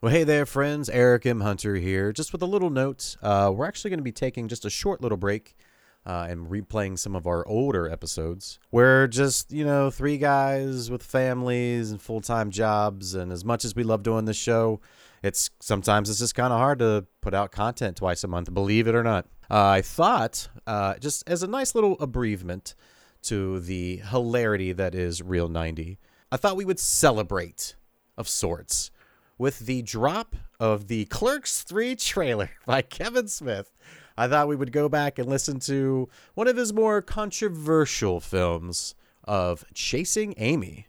Well, hey there, friends. Eric M. Hunter here. Just with a little note, uh, we're actually going to be taking just a short little break uh, and replaying some of our older episodes. We're just, you know, three guys with families and full time jobs. And as much as we love doing this show, it's sometimes it's just kind of hard to put out content twice a month, believe it or not. Uh, I thought, uh, just as a nice little abbreviation to the hilarity that is Real 90, I thought we would celebrate of sorts with the drop of the Clerks 3 trailer by Kevin Smith. I thought we would go back and listen to one of his more controversial films of Chasing Amy.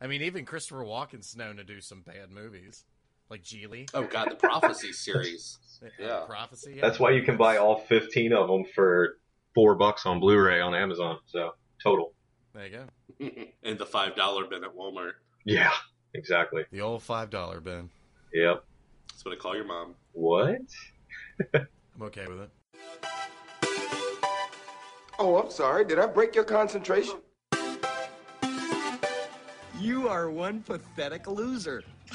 I mean, even Christopher Walken's known to do some bad movies, like Gigli. Oh God, the Prophecy series. Yeah. Prophecy. yeah. That's why you can buy all 15 of them for four bucks on Blu-ray on Amazon. So total. There you go. and the five dollar bin at Walmart. Yeah, exactly. The old $5 bin. Yep. That's what I call your mom. What? I'm okay with it. Oh, I'm sorry. Did I break your concentration? You are one pathetic loser.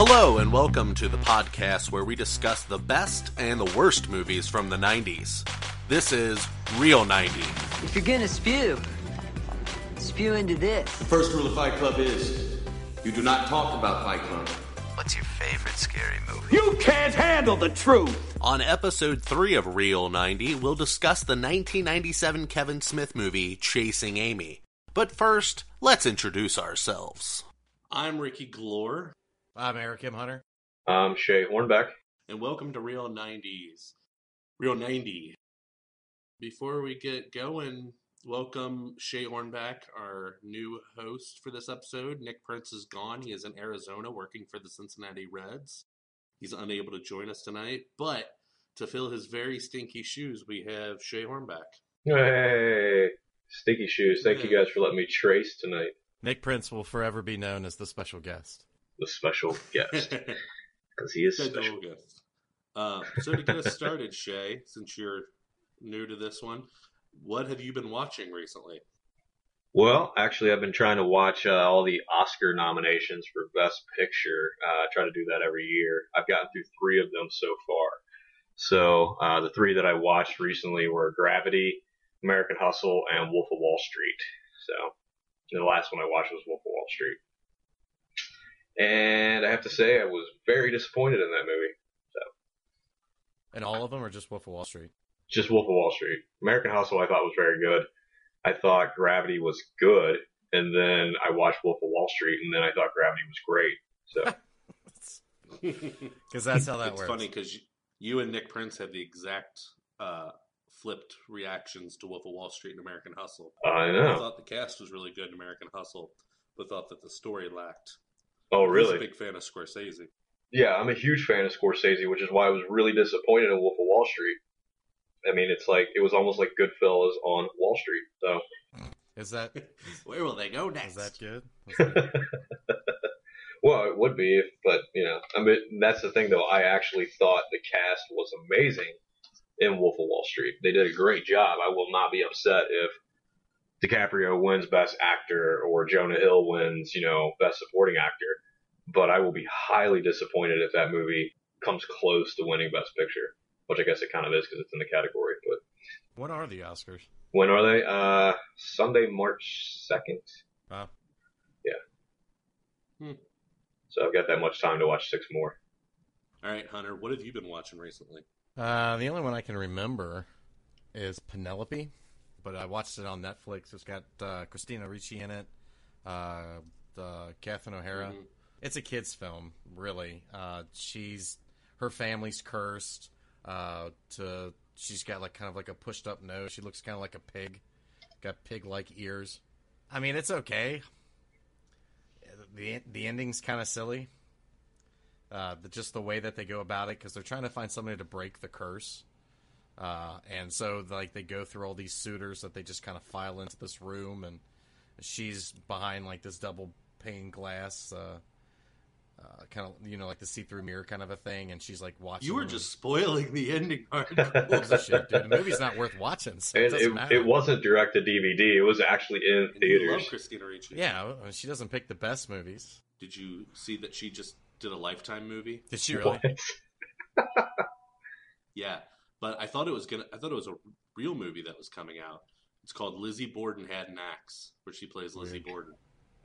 Hello and welcome to the podcast where we discuss the best and the worst movies from the 90s. This is Real 90. If you're gonna spew, spew into this. The First rule of Fight Club is you do not talk about Fight Club. What's your favorite scary movie? You can't handle the truth. On episode 3 of Real 90, we'll discuss the 1997 Kevin Smith movie Chasing Amy. But first, let's introduce ourselves. I'm Ricky Glore, I'm Eric M. Hunter. I'm Shay Hornbeck. and welcome to Real 90s. Real 90. Before we get going, welcome Shay Hornback, our new host for this episode. Nick Prince is gone. He is in Arizona working for the Cincinnati Reds. He's unable to join us tonight, but to fill his very stinky shoes, we have Shay Hornback. Hey, sticky shoes. Thank you guys for letting me trace tonight. Nick Prince will forever be known as the special guest. The special guest because he is Good special. Guest. Uh, so to get us started, Shay, since you're new to this one, what have you been watching recently? Well, actually, I've been trying to watch uh, all the Oscar nominations for Best Picture. Uh, I try to do that every year. I've gotten through three of them so far. So uh, the three that I watched recently were Gravity, American Hustle, and Wolf of Wall Street. So the last one I watched was Wolf of Wall Street. And I have to say, I was very disappointed in that movie. So. And all of them are just Wolf of Wall Street. Just Wolf of Wall Street. American Hustle I thought was very good. I thought Gravity was good, and then I watched Wolf of Wall Street, and then I thought Gravity was great. So Because that's how that it's works. funny because you, you and Nick Prince had the exact uh, flipped reactions to Wolf of Wall Street and American Hustle. I I know. thought the cast was really good in American Hustle, but thought that the story lacked. Oh, I was really? a big fan of Scorsese. Yeah, I'm a huge fan of Scorsese, which is why I was really disappointed in Wolf of Wall Street. I mean, it's like it was almost like Goodfellas on Wall Street. So Is that Where will they go next? is that good? Is that- well, it would be, if, but you know, I mean, that's the thing though. I actually thought the cast was amazing in Wolf of Wall Street. They did a great job. I will not be upset if DiCaprio wins Best Actor or Jonah Hill wins, you know, Best Supporting Actor. But I will be highly disappointed if that movie comes close to winning Best Picture, which I guess it kind of is because it's in the category. But what are the Oscars? when are they? Uh, Sunday, March second. Wow. Hmm. So I've got that much time to watch six more. All right, Hunter, what have you been watching recently? Uh, the only one I can remember is Penelope, but I watched it on Netflix. It's got uh, Christina Ricci in it, uh, the Catherine O'Hara. Mhm. It's a kids' film, really. Uh, she's her family's cursed. Uh, to she's got like kind of like a pushed up nose. She looks kind of like a pig. Got pig like ears. I mean, it's okay. The the ending's kind of silly. Uh, the, just the way that they go about it because they're trying to find somebody to break the curse. Uh, and so like they go through all these suitors that they just kind of file into this room and she's behind like this double pane glass uh, uh, kind of you know like the see-through mirror kind of a thing and she's like watching You were just spoiling the ending Who gives shit, dude. the movie's not worth watching so it And it, it wasn't direct to DVD. It was actually in And love theaters. Christina Ricci. yeah she doesn't pick the best movies Did you see that she just did a Lifetime movie? Did she really? Yeah, but I thought it was gonna. I thought it was a real movie that was coming out. It's called Lizzie Borden Had an Axe, where she plays Lizzie Borden.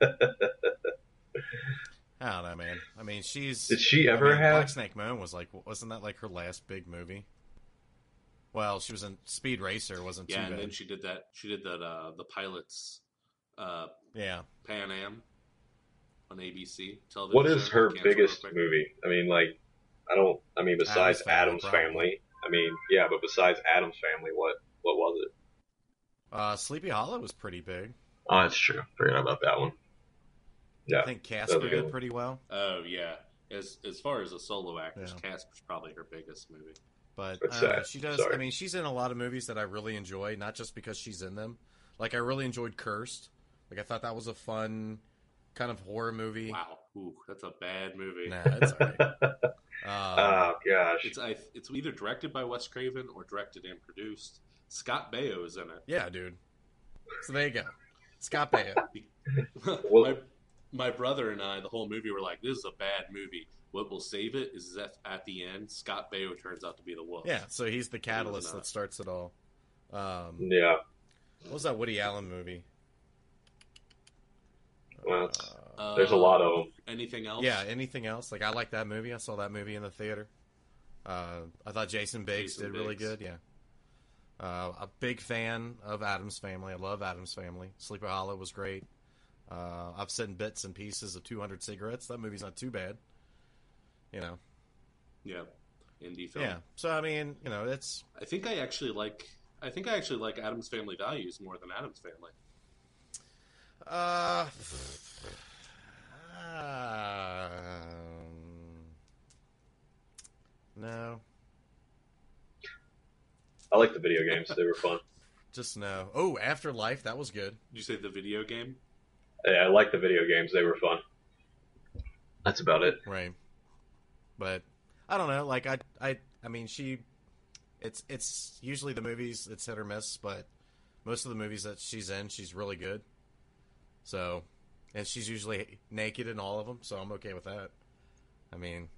I don't know, man. I mean, she's. Did she I ever mean, have- Black Snake Moan was like, wasn't that like her last big movie? Well, she was in Speed Racer, wasn't Yeah, too and bad. then she did that. She did that. Uh, the pilots, uh, yeah, Pan Am, on ABC television. What is her biggest movie? I mean, like, I don't. I mean, besides Addams Family, Adam's probably. Family. I mean, yeah, but besides Addams Family, what what was it? uh, Sleepy Hollow was pretty big. Oh, that's true. Forgot about that one. Yeah, I think Casper was a good did pretty well, Oh yeah. As as far as a solo actress, Yeah. Casper's probably her biggest movie. but uh, she does. Sorry. I mean, she's in a lot of movies that I really enjoy, not just because she's in them. Like I really enjoyed Cursed. Like I thought that was a fun kind of horror movie. Wow, ooh, that's a bad movie. Nah, it's alright. Um, oh gosh, It's I, it's either directed by Wes Craven or directed and produced. Scott Baio is in it. yeah, dude. So there you go. Scott Baio. Well- my, my brother and I, the whole movie, were like, "This is a bad movie." What will save it is that at the end, Scott Baio turns out to be the wolf. Yeah, so he's the catalyst not. that starts it all. Um, yeah. what was that Woody Allen movie? Well, Uh, there's a lot of them. Anything else? Yeah, anything else? Like I like that movie. I saw that movie in the theater. Uh, I thought Jason Biggs Jason did really good. Yeah. Uh, a big fan of Addams Family. I love Addams Family. Sleepy Hollow was great. Uh, I've seen bits and pieces of 200 Cigarettes. That movie's not too bad. You know. yeah. Indie film. Yeah. So I mean, you know, it's I think I actually like. I think I actually like Addams Family Values more than Addams Family. uh, um, no, I like the video games. They were fun. just no. Oh, Afterlife, that was good. Did you say the video game? Yeah, I like the video games. They were fun. That's about it. Right. But I don't know. Like I, I, I mean, she. It's it's usually the movies. It's hit or miss, but most of the movies that she's in, she's really good. So, and she's usually naked in all of them, so I'm okay with that. I mean,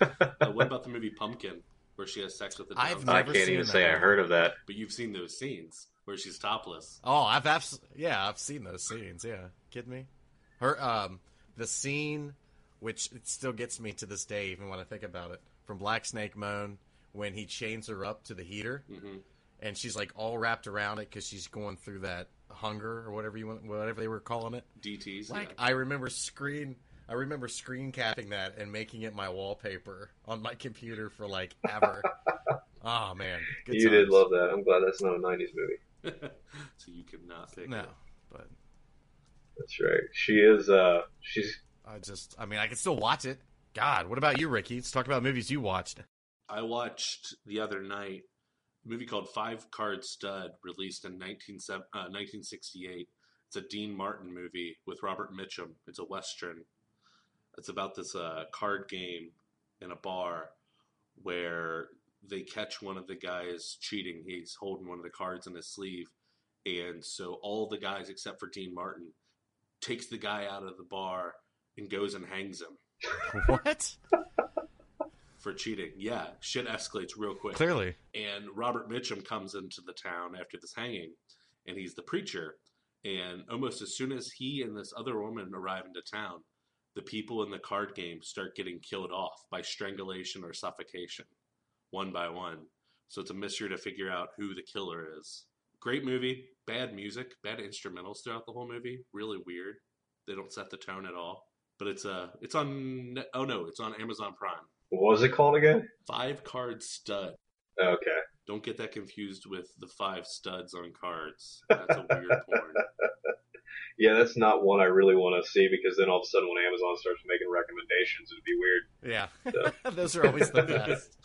Uh, what about the movie Pumpkin, where she has sex with the I've down I can't seen even that say I heard of that. But you've seen those scenes where she's topless. oh, I've abs- yeah, I've seen those scenes. Yeah, kidding me? Her um, the scene, which it still gets me to this day, even when I think about it, from Black Snake Moan when he chains her up to the heater. hmm and she's like all wrapped around it because she's going through that hunger or whatever you want, whatever they were calling it. DTs. Like yeah. I remember screen, I remember screen capping that and making it my wallpaper on my computer for like ever. oh man, good you did love that. I'm glad that's not a '90s movie. so you could not pick No, it. but That's right. She is. Uh, she's. I just, I mean, I can still watch it. God, what about you, Ricky? Let's talk about movies you watched. I watched the other night a movie called Five Card Stud, released in 19, uh, 1968. It's a Dean Martin movie with Robert Mitchum. It's a western. It's about this uh, card game in a bar where they catch one of the guys cheating. He's holding one of the cards in his sleeve, and so all the guys except for Dean Martin takes the guy out of the bar and goes and hangs him what? for cheating. Yeah, shit escalates real quick. Clearly, and Robert Mitchum comes into the town after this hanging, and he's the preacher. And almost as soon as he and this other woman arrive into town, the people in the card game start getting killed off by strangulation or suffocation, one by one. So it's a mystery to figure out who the killer is. Great movie, bad music, bad instrumentals throughout the whole movie. Really weird. They don't set the tone at all. But it's uh it's on oh no, it's on Amazon Prime. What was it called again? Five card stud. Okay. Don't get that confused with the five studs on cards. That's a weird porn. Yeah, that's not one I really want to see because then all of a sudden when Amazon starts making recommendations, it'd be weird. yeah. Those are always the best.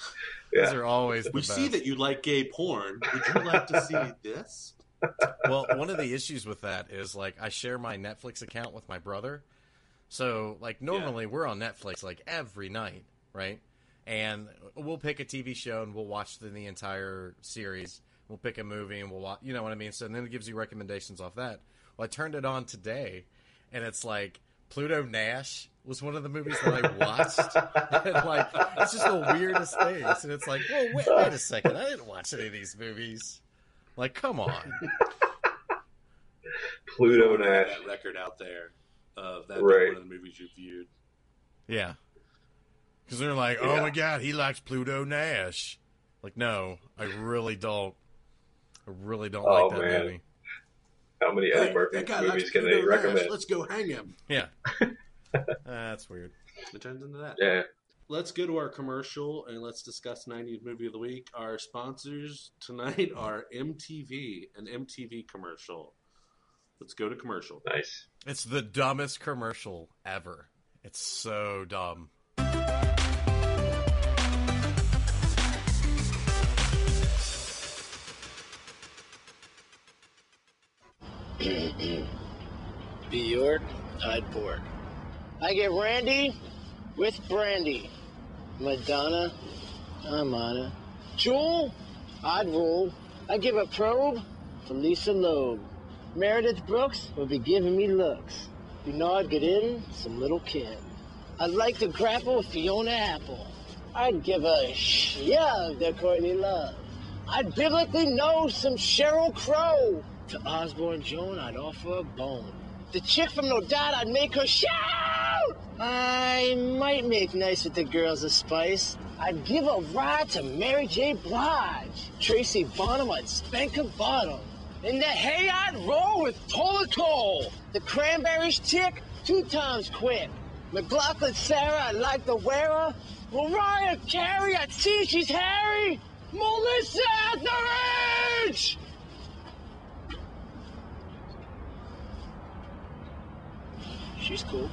Those Yeah. are always the We best. see that you like gay porn. Would you like to see this? well, one of the issues with that is like I share my Netflix account with my brother. So like normally we're on Netflix like every night, right? And we'll pick a TV show and we'll watch the, the entire series. We'll pick a movie and we'll watch, you know what I mean? So then it gives you recommendations off that. Well, I turned it on today and it's like Pluto Nash was one of the movies that I watched. and like, it's just the weirdest things. And it's like, well, wait, wait a second. I didn't watch any of these movies. Like, come on. Pluto Nash. that record out there of that Right. being one of the movies you viewed. Yeah. Because they're like, oh Yeah. my god, he likes Pluto Nash. Like, no, I really don't. I really don't Oh, like that man. movie. How many Eddie Hey, Murphy that guy movies can they Pluto Nash. recommend? Let's go hang him. Yeah. That's weird. It turns into that. Yeah. Let's go to our commercial and let's discuss 90s movie of the week. Our sponsors tonight are MTV, an MTV commercial. Let's go to commercial. Nice. It's the dumbest commercial ever. It's so dumb. Bjork, I'd pork. I get Randy with brandy. Madonna, I'm on it. Jewel, I'd roll. I give a probe for Lisa Loeb. Meredith Brooks would be giving me looks. You know I'd get in some little kid. I'd like to grapple with Fiona Apple. I'd give a shove to Courtney Love. I'd biblically know some Sheryl Crow. To Osborne Joan, I'd offer a bone. The chick from No Doubt, I'd make her shout! I might make nice with the girls of Spice. I'd give a ride to Mary J. Blige. Tracy Bonham, I'd spank her bottom. In the hay, I'd roll with Tola. The Cranberries chick, two times quick. McLachlan Sarah, I'd like to wear her. Mariah Carey, I'd see she's hairy. Melissa Etheridge! She's cool.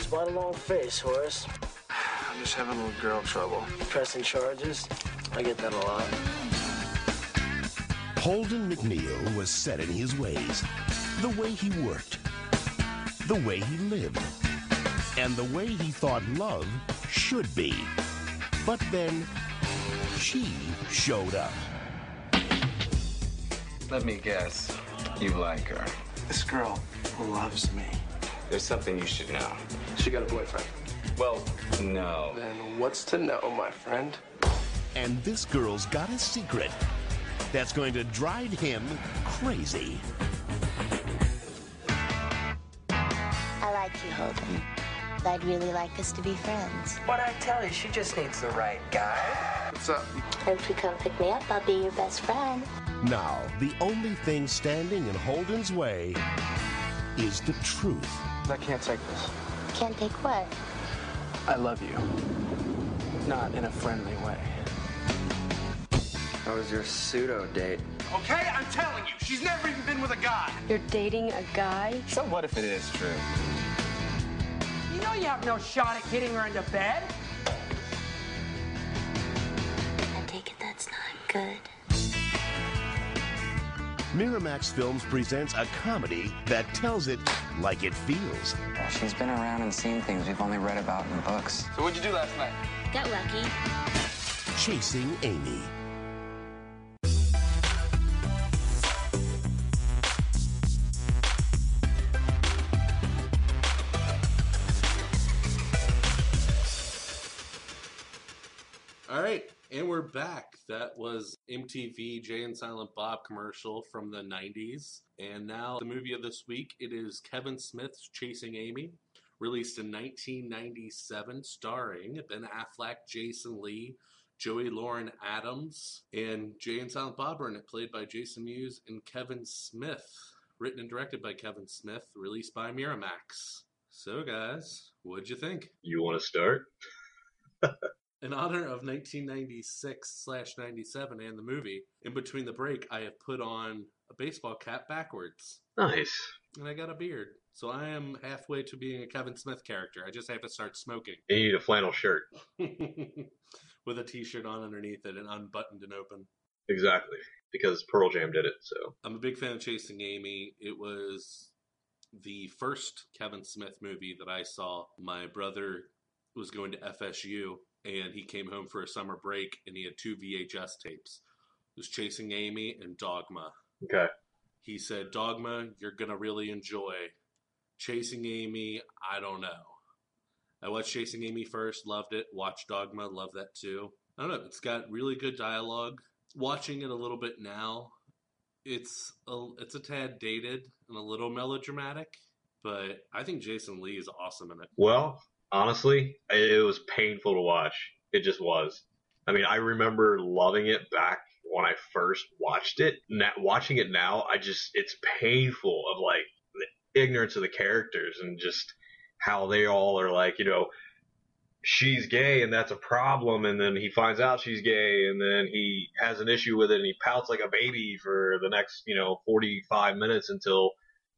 Spot a long face, Horace. I'm just having a little girl trouble. Pressing charges. I get that a lot. Holden McNeil was set in his ways. The way he worked, the way he lived, and the way he thought love should be. But then, she showed up. Let me guess. You like her. This girl loves me. There's something you should know. She got a boyfriend. Well, no. Then what's to know, my friend? And this girl's got a secret that's going to drive him crazy. I like you, Holden. But I'd really like us to be friends. What I tell you, she just needs the right guy. What's up? If you come pick me up, I'll be your best friend. Now, the only thing standing in Holden's way is the truth. I can't take this. Can't take what? I love you. Not in a friendly way. How was your pseudo date? Okay, I'm telling you, she's never even been with a guy. You're dating a guy? So what if it is true? You know you have no shot at getting her into bed. I take it that's not good. Miramax Films presents a comedy that tells it like it feels. Well, she's been around and seen things we've only read about in books. So what'd you do last night? Got lucky. Chasing Amy. We're back. That was MTV Jay and Silent Bob commercial from the 90s. And now the movie of this week, it is Kevin Smith's Chasing Amy, released in 1997, starring Ben Affleck, Jason Lee, Joey Lauren Adams, and Jay and Silent Bob are in it, played by Jason Mewes and Kevin Smith. Written and directed by Kevin Smith, released by Miramax. So, guys, what'd you think? You want to start? In honor of 1996 slash 97 and the movie, in between the break, I have put on a baseball cap backwards. Nice. And I got a beard. So I am halfway to being a Kevin Smith character. I just have to start smoking. You need a flannel shirt. With a t shirt on underneath it and unbuttoned and open. Exactly. Because Pearl Jam did it, so. I'm a big fan of Chasing Amy. It was the first Kevin Smith movie that I saw. My brother was going to FSU and he came home for a summer break, and he had two VHS tapes. It was Chasing Amy and Dogma. Okay. He said, Dogma, you're going to really enjoy. Chasing Amy, I don't know. I watched Chasing Amy first, loved it. Watched Dogma, love that too. I don't know. It's got really good dialogue. Watching it a little bit now, it's a, it's a tad dated and a little melodramatic, but I think Jason Lee is awesome in it. Well, honestly, it was painful to watch. It just was. I mean, I remember loving it back when I first watched it. Now, watching it now, I just it's painful of like the ignorance of the characters and just how they all are like, you know, she's gay and that's a problem and then he finds out she's gay and then he has an issue with it and he pouts like a baby for the next, you know, 45 minutes until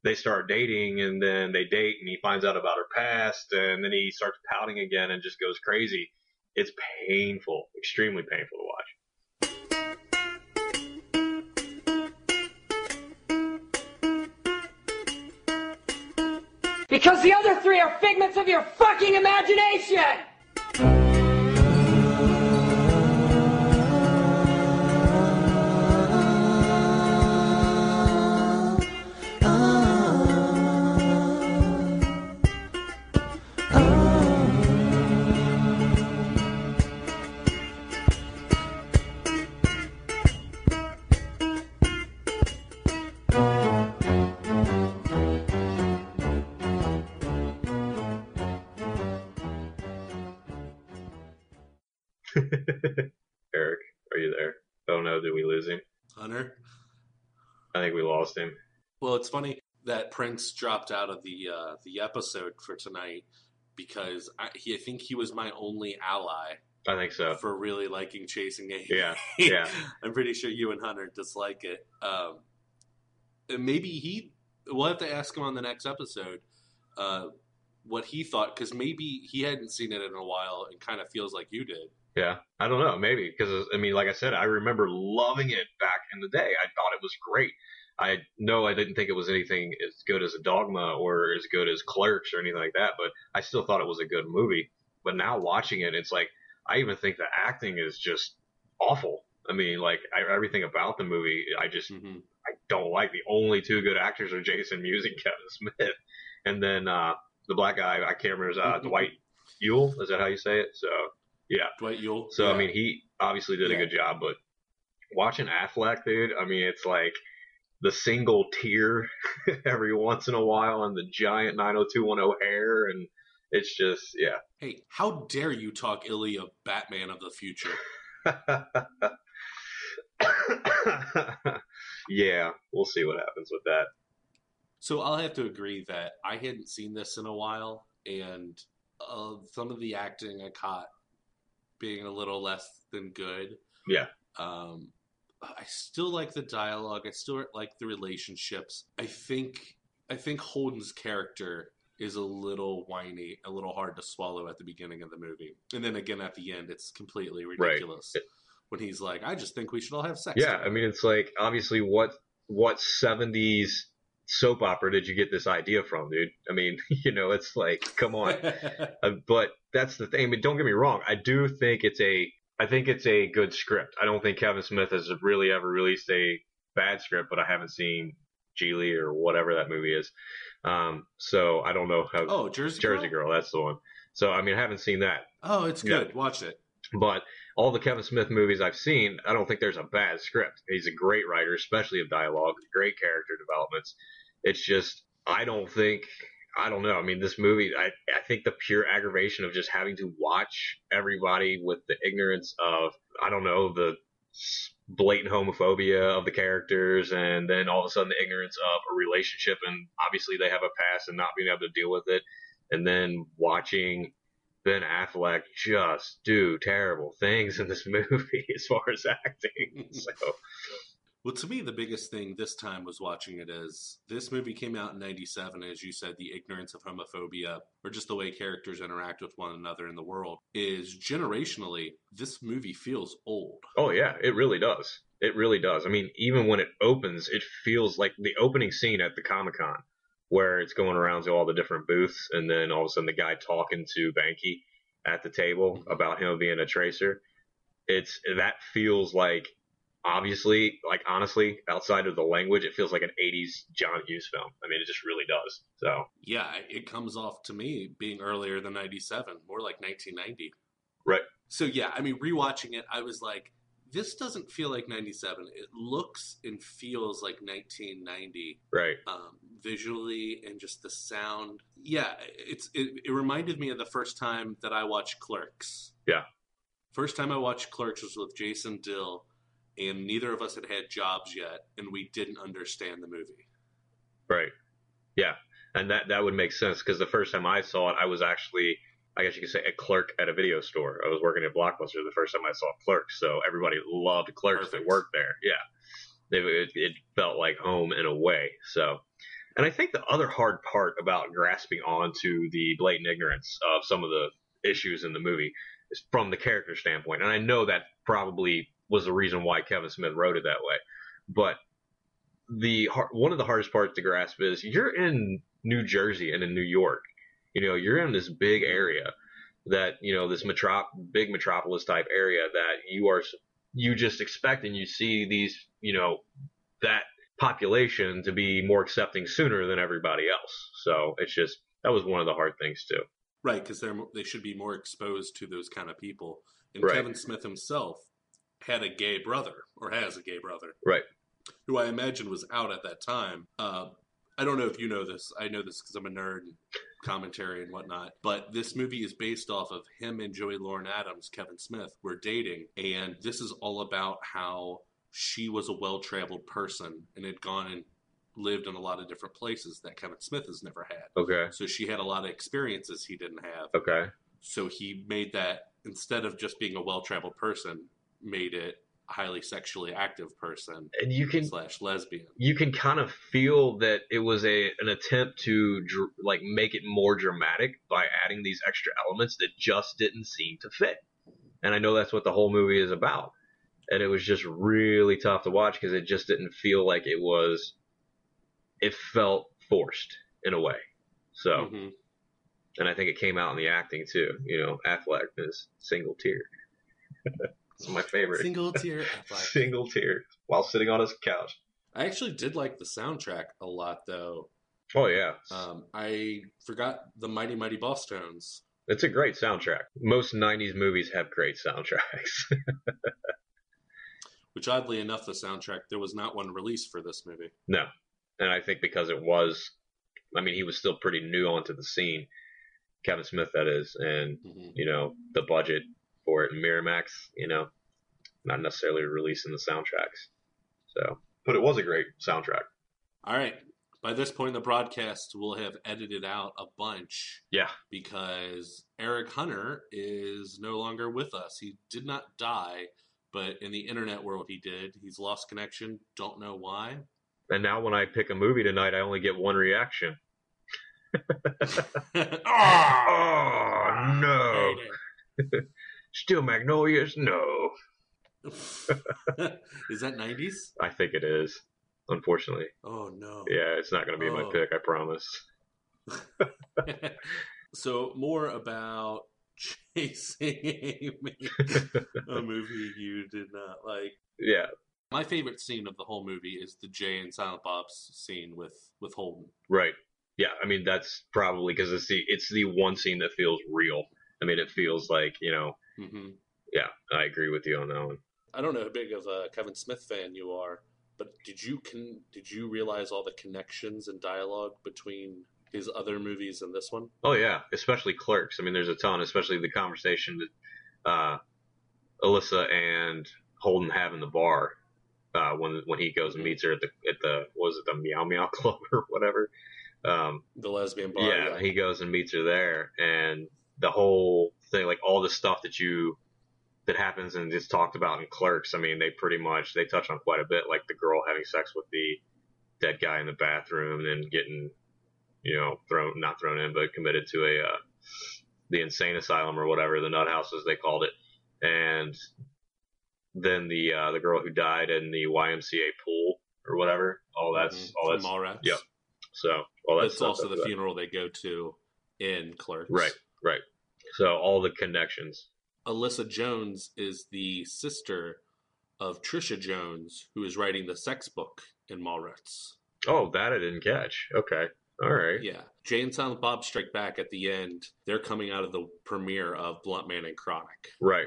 they start dating and then they date and he finds out about her past and then he starts pouting again and just goes crazy. It's painful, extremely painful to watch. Because the other three are figments of your fucking imagination! I think we lost him. Well, it's funny that Prince dropped out of the uh, the episode for tonight because I, he, I think he was my only ally I think so. for really liking Chasing Amy. Yeah, yeah. I'm pretty sure you and Hunter dislike it. Um, and maybe he. We'll have to ask him on the next episode uh, what he thought because maybe he hadn't seen it in a while and kind of feels like you did. Yeah, I don't know, maybe because I mean, like I said, I remember loving it back in the day. I thought it was great. I know I didn't think it was anything as good as a Dogma or as good as Clerks or anything like that, but I still thought it was a good movie. But now watching it, it's like I even think the acting is just awful. I mean, like I, everything about the movie, I just I don't like. The only two good actors are Jason Mewes and Kevin Smith, and then uh, the black guy I can't remember is uh, Dwight Ewell. Is that how you say it? So yeah, Dwight Ewell. So Yeah. I mean, he obviously did a good job, but watching Affleck, dude, I mean, it's like the single tear every once in a while and the giant 90210 hair, and it's just yeah. Hey, how dare you talk illy of Batman of the future? yeah, we'll see what happens with that. So I'll have to agree that I hadn't seen this in a while, and uh, some of the acting I caught being a little less than good. Yeah. Um, I still like the dialogue. I still like the relationships. I think I think Holden's character is a little whiny, a little hard to swallow at the beginning of the movie, and then again at the end, it's completely Right. ridiculous when he's like, "I just think we should all have sex." Yeah, I mean, it's like obviously what what 70s soap opera did you get this idea from, dude? I mean, you know, it's like, come on. Uh, but that's the thing. I mean, don't get me wrong. I do think it's a, I think it's a good script. I don't think Kevin Smith has really ever released a bad script, but I haven't seen Gigli or whatever that movie is. Um, so I don't know how. Oh, Jersey Jersey Girl. That's the one. So I mean, I haven't seen that. Oh, it's good. Watch it. But all the Kevin Smith movies I've seen, I don't think there's a bad script. He's a great writer, especially of dialogue, great character developments. It's just I don't think I don't know. I mean, this movie, I I think the pure aggravation of just having to watch everybody with the ignorance of I don't know the blatant homophobia of the characters, and then all of a sudden the ignorance of a relationship, and obviously they have a past and not being able to deal with it, and then watching Ben Affleck just do terrible things in this movie as far as acting. So Well, to me, the biggest thing this time was watching it as this movie came out in 97, as you said, the ignorance of homophobia, or just the way characters interact with one another in the world, is generationally, this movie feels old. Oh yeah, it really does. It really does. I mean, even when it opens, it feels like the opening scene at the Comic Con, where it's going around to all the different booths, and then all of a sudden the guy talking to Banky. at the table Mm-hmm. about him being a tracer. It's that feels like obviously, like honestly, outside of the language, it feels like an '80s John Hughes film. I mean, it just really does. So Yeah, it comes off to me being earlier than 97, more like 1990. right, So yeah, I mean, rewatching it, I was like, this doesn't feel like 97. It looks and feels like 1990 right, um, visually and just the sound. Yeah, it's it, it reminded me of the first time that I watched Clerks. yeah, First time I watched Clerks was with Jason Dill, and neither of us had had jobs yet, and we didn't understand the movie. right, yeah, and that that would make sense because the first time I saw it, I was actually. I guess you could say a clerk at a video store. I was working at Blockbuster the first time I saw Clerks, so everybody loved Clerks that worked there. Yeah, it, it, it felt like home in a way. So, and I think the other hard part about grasping onto the blatant ignorance of some of the issues in the movie is from the character standpoint. And I know that probably was the reason why Kevin Smith wrote it that way. But the one of the hardest parts to grasp is you're in New Jersey and in New York. You know, you're in this big area that you know this metrop big metropolis type area that you are you just expect and you see these you know that population to be more accepting sooner than everybody else. So it's just that was one of the hard things too. Right, because they're they should be more exposed to those kind of people. And Right. Kevin Smith himself had a gay brother, or has a gay brother, Right. who I imagine was out at that time. Uh, I don't know if you know this. I know this because I'm a nerd and commentary and whatnot. But this movie is based off of him and Joey Lauren Adams, Kevin Smith, were dating, and this is all about how she was a well traveled person and had gone and lived in a lot of different places that Kevin Smith has never had. Okay. So she had a lot of experiences he didn't have. Okay. So he made that instead of just being a well traveled person, made it a highly sexually active person And you can slash lesbian. you can kind of feel that it was a an attempt to dr- like make it more dramatic by adding these extra elements that just didn't seem to fit. And I know that's what the whole movie is about. And it was just really tough to watch because it just didn't feel like it was. It felt forced in a way. So, Mhm. and I think it came out in the acting too. You know, Affleck is single tear. it's my favorite. Single tier Affleck. Single tear while sitting on his couch. I actually did like the soundtrack a lot, though. Oh yeah, Um, I forgot the Mighty Mighty Bosstones. It's a great soundtrack. Most 90s movies have great soundtracks. Which, oddly enough, the soundtrack there was not one released for this movie. no. And I think because it was, I mean, he was still pretty new onto the scene. Kevin Smith, that is. And, Mhm. you know, the budget for it, And Miramax, you know, not necessarily releasing the soundtracks. So, but it was a great soundtrack. All right. By this point in the broadcast, we'll have edited out a bunch Yeah. because Eric Hunter is no longer with us. He did not die, but in the internet world, he did. He's lost connection. Don't know why. And now when I pick a movie tonight, I only get one reaction. Ah! Oh, no. Steel Magnolias? No. is that 90s? I think it is, unfortunately. Oh, no. Yeah, it's not going to be my Oh. pick, I promise. so, more about Chasing Amy, a movie you did not like. Yeah, My favorite scene of the whole movie is the Jay and Silent Bob's scene with with Holden. right. Yeah, I mean that's probably because it's the it's the one scene that feels real. I mean, it feels like you know. Hmm Yeah, I agree with you on that one. I don't know how big of a Kevin Smith fan you are, but did you can did you realize all the connections and dialogue between his other movies and this one? Oh yeah, especially Clerks. I mean, there's a ton, especially the conversation that uh, Alyssa and Holden have in the bar uh, when when he goes and meets her at the at the was it the Meow Meow Club or whatever. Um, The lesbian bar. yeah, he goes and meets her there, and the whole thing, like all the stuff that you that happens and is talked about in Clerks. I mean, they pretty much they touch on quite a bit, like the girl having sex with the dead guy in the bathroom and getting, you know, thrown not thrown in, but committed to a uh, the insane asylum or whatever the nut house as they called it, and then the uh, the girl who died in the YMCA pool or whatever. All that's Mhm, all that's Mallrats. Yep. So all that's That's also the funeral. funeral they go to in Clerks. Right, right. So all the connections. Alyssa Jones is the sister of Tricia Jones, who is writing the sex book in Mallrats. Oh, that I didn't catch. Okay. All right. Yeah. Jay and Silent Bob Strike Back at the end. They're coming out of the premiere of Bluntman and Chronic Right.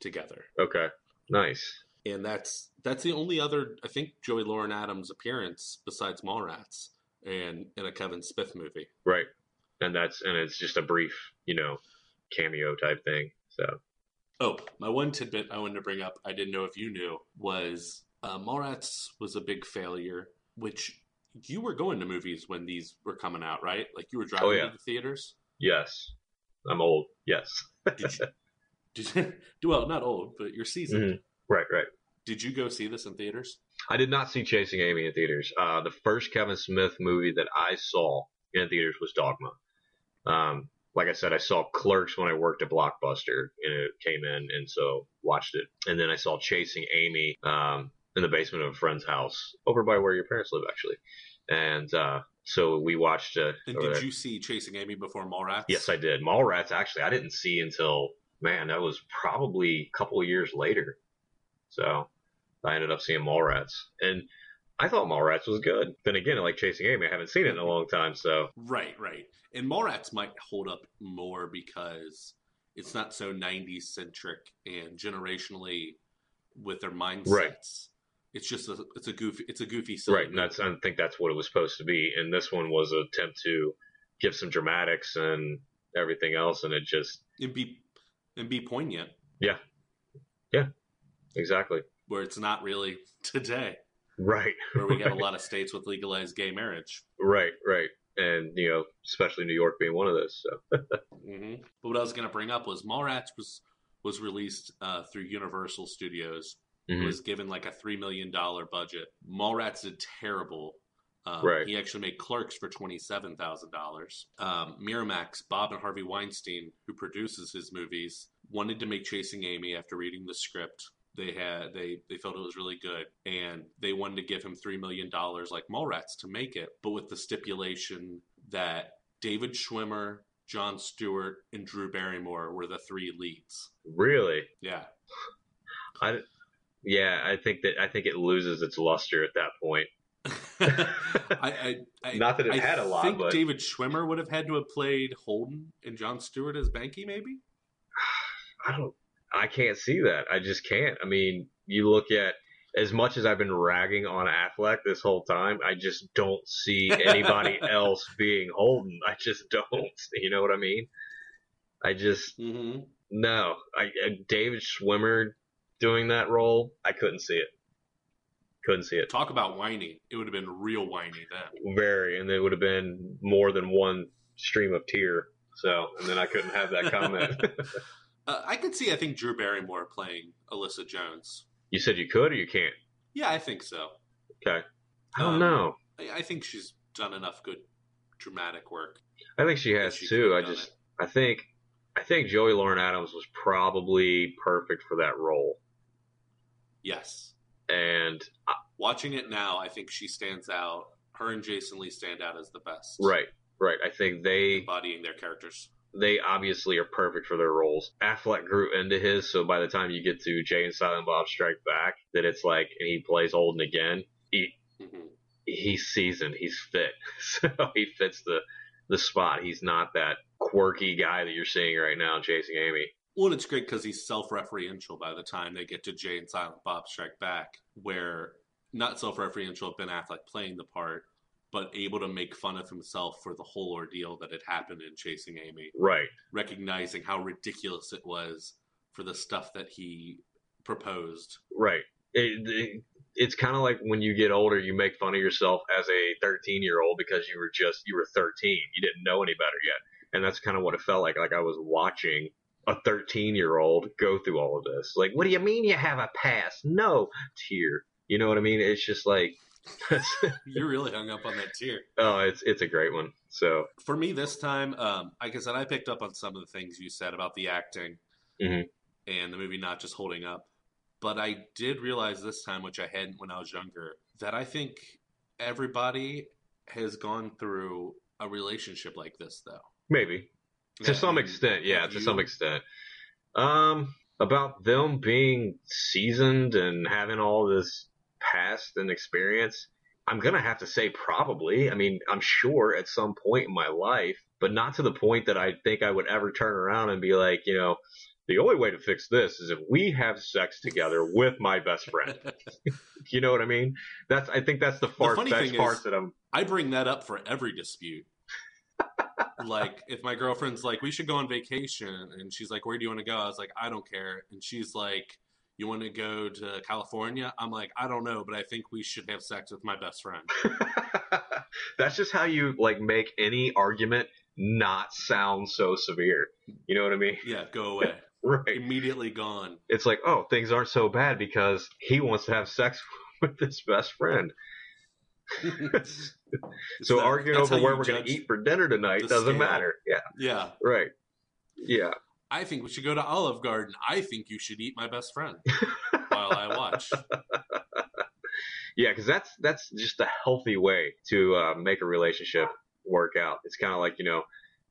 together. Okay. Nice. And that's that's the only other I think Joey Lauren Adams appearance besides Mallrats and in a Kevin Smith movie. Right. And that's and it's just a brief, you know, cameo type thing. So Oh, my one tidbit I wanted to bring up, I didn't know if you knew, was uh, Mallrats was a big failure, which you were going to movies when these were coming out, right? Like you were driving Oh, yeah. to the theaters. yes. I'm old. Yes. Did you, did you, well, not old, but you're seasoned. Mhm. Right, right. Did you go see this in theaters? I did not see Chasing Amy in theaters. Uh, the first Kevin Smith movie that I saw in theaters was Dogma. Um, like I said, I saw Clerks when I worked at Blockbuster, and it came in, and so watched it. And then I saw Chasing Amy um, in the basement of a friend's house over by where your parents live, actually. And uh, so we watched. Uh, And did there. you see Chasing Amy before Mallrats? Yes, I did. Mallrats, actually, I didn't see until man, that was probably a couple of years later. So I ended up seeing Mallrats, and I thought Mallrats was good. Then again, like Chasing Amy, I haven't seen it in a long time, so Right, right. And Mallrats might hold up more because it's not so 90s centric and generationally with their mindsets. Right. It's just a it's a goofy it's a goofy right. And that's I think that's what it was supposed to be. And this one was an attempt to give some dramatics and everything else, and it just and be and be poignant yeah, yeah, exactly. where it's not really today Right. where we got a lot of states with legalized gay marriage. Right, right. And you know, especially New York being one of those. So hmm But what I was going to bring up was Mallrats was was released uh, through Universal Studios. It Mhm. was given like a three million dollar budget. Mallrats did terrible. Um, Right. He actually made Clerks for twenty seven thousand dollars. Um, Miramax, Bob and Harvey Weinstein, who produces his movies, wanted to make Chasing Amy after reading the script. They had they they felt it was really good, and they wanted to give him three million dollars like Mallrats to make it, but with the stipulation that David Schwimmer, Jon Stewart, and Drew Barrymore were the three leads. really, Yeah. I yeah, I think that I think it loses its luster at that point. I, I, I Not that it I had a lot, I think but- David Schwimmer would have had to have played Holden and Jon Stewart as Banky, maybe. I don't. I can't see that. I just can't. I mean, you look at as much as I've been ragging on Affleck this whole time, I just don't see anybody else being Holden. I just don't. You know what I mean? I just Mm-hmm. no. I, I David Schwimmer doing that role, I couldn't see it. Couldn't see it. Talk about whiny. It would have been real whiny then. Very, and it would have been more than one stream of tear. So, and then I couldn't have that comment. Uh, I could see, I think, Drew Barrymore playing Alyssa Jones. you said you could or you can't. Yeah, I think so. Okay. I don't Um, know. I, I think she's done enough good dramatic work. I think she has she too. I just, it. I think, I think Joey Lauren Adams was probably perfect for that role. Yes. And uh, Watching it now, I think she stands out. Her and Jason Lee stand out as the best. right, right. I think they, Embodying their characters. They obviously are perfect for their roles. Affleck grew into his, so by the time you get to Jay and Silent Bob Strike Back, that it's like, and he plays Holden again. He, hmm he's seasoned. He's fit, so he fits the the spot. He's not that quirky guy that you're seeing right now Chasing Amy. Well, and it's great because he's self-referential by the time they get to Jay and Silent Bob Strike Back, where not self-referential Ben Affleck playing the part, but able to make fun of himself for the whole ordeal that had happened in Chasing Amy, Right. recognizing how ridiculous it was for the stuff that he proposed. Right. It, it, it's kind of like when you get older, you make fun of yourself as a 13 year old because you were just you were 13. You didn't know any better yet, and that's kind of what it felt like. Like I was watching a 13 year old go through all of this. Like, what do you mean you have a past? No, tear. You know what I mean? It's just like, You're really hung up on that tier. oh, it's it's a great one. So For me this time, um, like I said, I picked up on some of the things you said about the acting Mhm. and the movie not just holding up. But I did realize this time, which I hadn't when I was younger, that I think everybody has gone through a relationship like this, though. maybe, to some extent, yeah, to some extent. Um, about them being seasoned and having all this past and experience, I'm gonna have to say probably. I mean, I'm sure at some point in my life, but not to the point that I think I would ever turn around and be like, you know, the only way to fix this is if we have sex together with my best friend. you know what I mean? That's I think that's the far thing part is- that I'm. I bring that up for every dispute. like if my girlfriend's like, we should go on vacation, and she's like, where do you want to go? I was like, I don't care, and she's like, you want to go to California? I'm like, I don't know, but I think we should have sex with my best friend. That's just how you like make any argument not sound so severe. You know what I mean? Yeah, go away. Right. Immediately gone. It's like, oh, things aren't so bad because he wants to have sex with his best friend. so that- arguing over where we're going to eat for dinner tonight doesn't scale. matter. Yeah. Yeah. Right. Yeah. I think we should go to Olive Garden. I think you should eat my best friend while I watch. Yeah, because that's that's just a healthy way to uh, make a relationship work out. It's kind of like you know,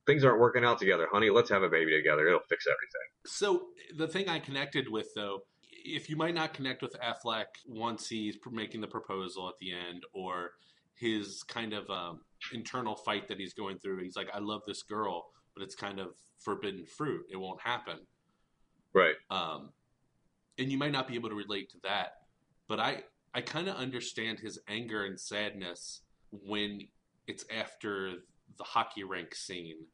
things aren't working out together, honey. Let's have a baby together. It'll fix everything. So the thing I connected with, though, if you might not connect with Affleck once he's making the proposal at the end, or his kind of um, internal fight that he's going through, he's like, "I love this girl, but it's kind of forbidden fruit. It won't happen." Right. Um, and you might not be able to relate to that, but I I kind of understand his anger and sadness when it's after the hockey rink scene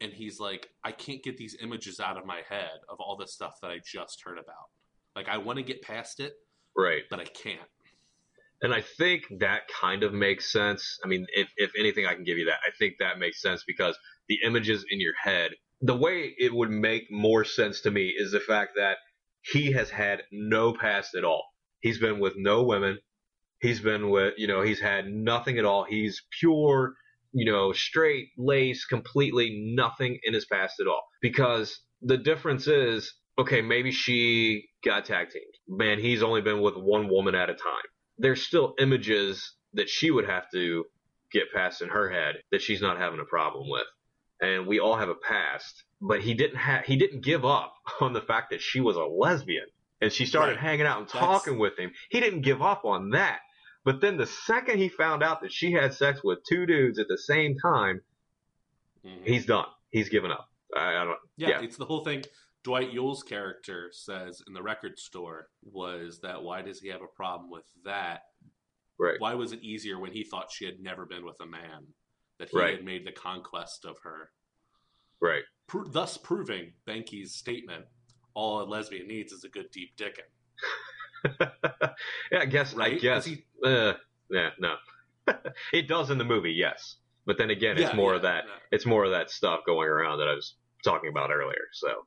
and he's like, I can't get these images out of my head of all the stuff that I just heard about. Like, I want to get past it, Right. but I can't. And I think that kind of makes sense. I mean, if, if anything, I can give you that. I think that makes sense because the images in your head, the way it would make more sense to me is the fact that he has had no past at all. He's been with no women. He's been with, you know, he's had nothing at all. He's pure, you know, straight lace, completely nothing in his past at all. Because the difference is, okay, maybe she got tag teamed. Man, he's only been with one woman at a time there's still images that she would have to get past in her head that she's not having a problem with. And we all have a past, but he didn't have he didn't give up on the fact that she was a lesbian. And she started Right. hanging out and That's- talking with him. He didn't give up on that. But then the second he found out that she had sex with two dudes at the same time, mm-hmm. he's done. He's given up. I, I don't. Yeah, Yeah. it's the whole thing. Dwight Ewell's character says in the record store was that why does he have a problem with that? Right. Why was it easier when he thought she had never been with a man that he Right. had made the conquest of her? Right. Pro- thus proving Banky's statement: all a lesbian needs is a good deep dicking. Yeah, I guess. I guess. he- uh, yeah, no. it does in the movie, yes. But then again, it's Yeah, more yeah, of that. yeah. It's more of that stuff going around that I was talking about earlier. So,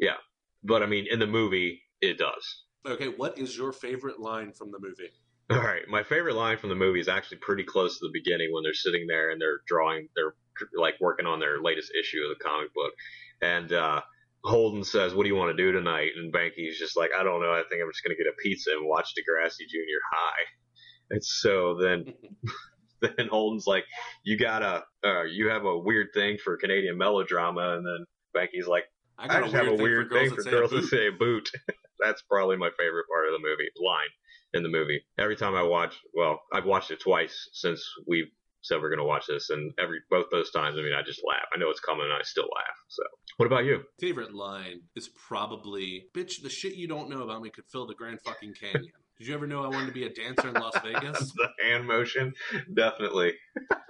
yeah. But I mean, in the movie, it does. Okay, what is your favorite line from the movie? All right, my favorite line from the movie is actually pretty close to the beginning when they're sitting there and they're drawing, they're like working on their latest issue of the comic book, and uh, Holden says, "What do you want to do tonight?" And Banky's just like, "I don't know. I think I'm just gonna get a pizza and watch Degrassi Junior High." And so then, then Holden's like, "You gotta, uh, you have a weird thing for Canadian melodrama," and then Banky's like, I I, got a just have a weird thing thing for for girls girls that to say say boot. That's probably my favorite part of the movie line in the movie. Every time I watch, well, I've watched it twice since we said we're gonna watch this, and every both those times, I mean, I just laugh. I know it's coming, and I still laugh. So, what about you? Favorite line is probably, "Bitch, the shit you don't know about me could fill the Grand fucking Canyon." Did you ever know I wanted to be a dancer in Las Vegas? the hand motion, definitely.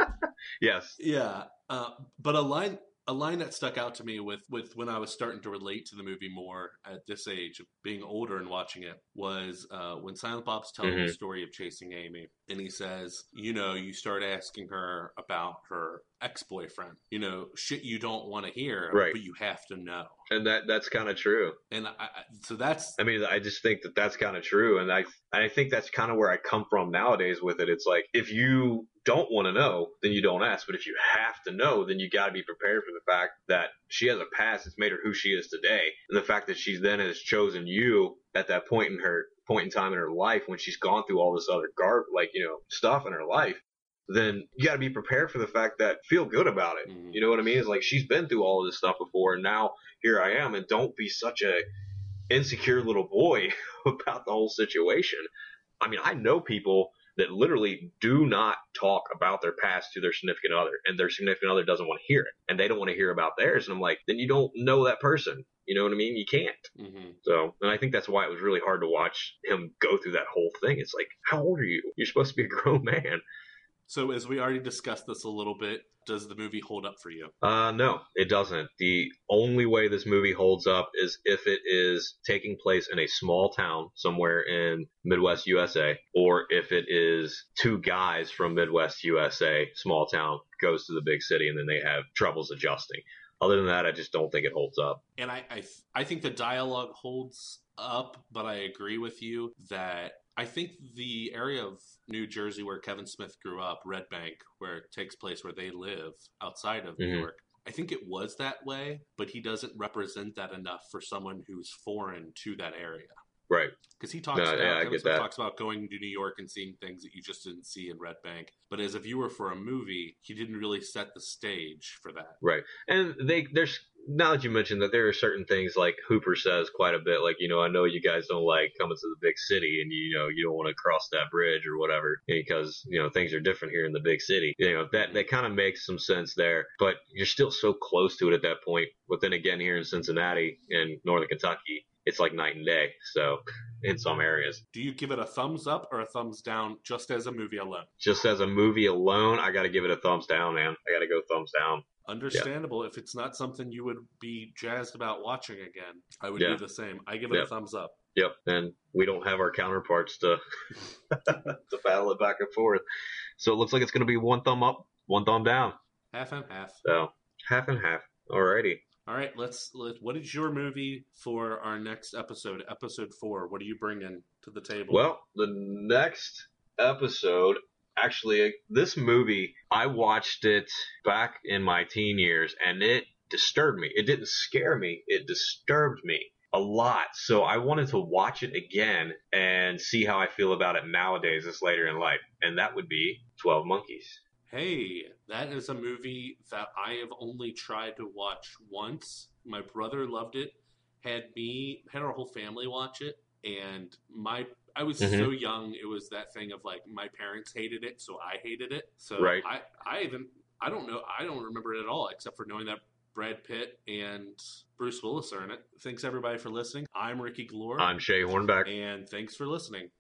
yes. Yeah, uh, but a line a line that stuck out to me with with when I was starting to relate to the movie more at this age, of being older and watching it, was uh, when Silent Bob's telling the Mhm. story of chasing Amy, and he says, you know, you start asking her about her ex boyfriend, you know, shit you don't want to hear, Right. but you have to know, And that that's kind of true. and I, I, so that's I mean, I just think that that's kind of true, and I I think that's kind of where I come from nowadays with it. It's like if you don't want to know, then you don't ask. But if you have to know, then you got to be prepared for the fact that she has a past that's made her who she is today, and the fact that she's then has chosen you at that point in her point in time in her life when she's gone through all this other garb, like you know, stuff in her life. then you got to be prepared for the fact that feel good about it. Mhm. You know what I mean? It's like she's been through all of this stuff before, and now here I am, and don't be such a insecure little boy about the whole situation. I mean, I know people that literally do not talk about their past to their significant other, and their significant other doesn't want to hear it, and they don't want to hear about theirs. And I'm like, then you don't know that person. You know what I mean? You can't. hmm So, and I think that's why it was really hard to watch him go through that whole thing. It's like, how old are you? You're supposed to be a grown man. So, as we already discussed this a little bit, does the movie hold up for you? Uh, no, it doesn't. The only way this movie holds up is if it is taking place in a small town somewhere in Midwest USA, or if it is two guys from Midwest USA, small town, goes to the big city and then they have troubles adjusting. Other than that, I just don't think it holds up. And I, I, I think the dialogue holds up, but I agree with you that I think the area of New Jersey where Kevin Smith grew up, Red Bank, where it takes place, where they live outside of New Mhm. York, I think it was that way, but he doesn't represent that enough for someone who's foreign to that area. Right. Because he talks No, about yeah, I get that. talks about going to New York and seeing things that you just didn't see in Red Bank. But as a viewer for a movie, he didn't really set the stage for that. Right. And they there's now that you mentioned that there are certain things like Hooper says quite a bit, like, you know, I know you guys don't like coming to the big city and you know, you don't want to cross that bridge or whatever because, you know, things are different here in the big city. You know, that that kind of makes some sense there. But you're still so close to it at that point. But then again here in Cincinnati and northern Kentucky, it's like night and day. So in some areas. Do you give it a thumbs up or a thumbs down just as a movie alone? Just as a movie alone, I gotta give it a thumbs down, man. I gotta go thumbs down. Understandable. If it's not something you would be jazzed about watching again, I would Yeah. do the same. I give it Yeah. a thumbs up. Yep, and we don't have our counterparts to to battle it back and forth. So it looks like it's going to be one thumb up, one thumb down. Half and half. So half and half. Alrighty. All right, let's let what is your movie for our next episode, episode 4? What are you bringing to the table? Well, the next episode, actually, this movie, I watched it back in my teen years, and it disturbed me. It didn't scare me. It disturbed me a lot. So I wanted to watch it again and see how I feel about it nowadays, this later in life. And that would be 12 Monkeys. Hey, that is a movie that I have only tried to watch once. My brother loved it, had me, had our whole family watch it, and my I was Mhm. so young. It was that thing of like my parents hated it, so I hated it. So Right. I I even I don't know I don't remember it at all except for knowing that Brad Pitt and Bruce Willis are in it. Thanks everybody for listening. I'm Ricky Glore, I'm Shay Hornback. and thanks for listening.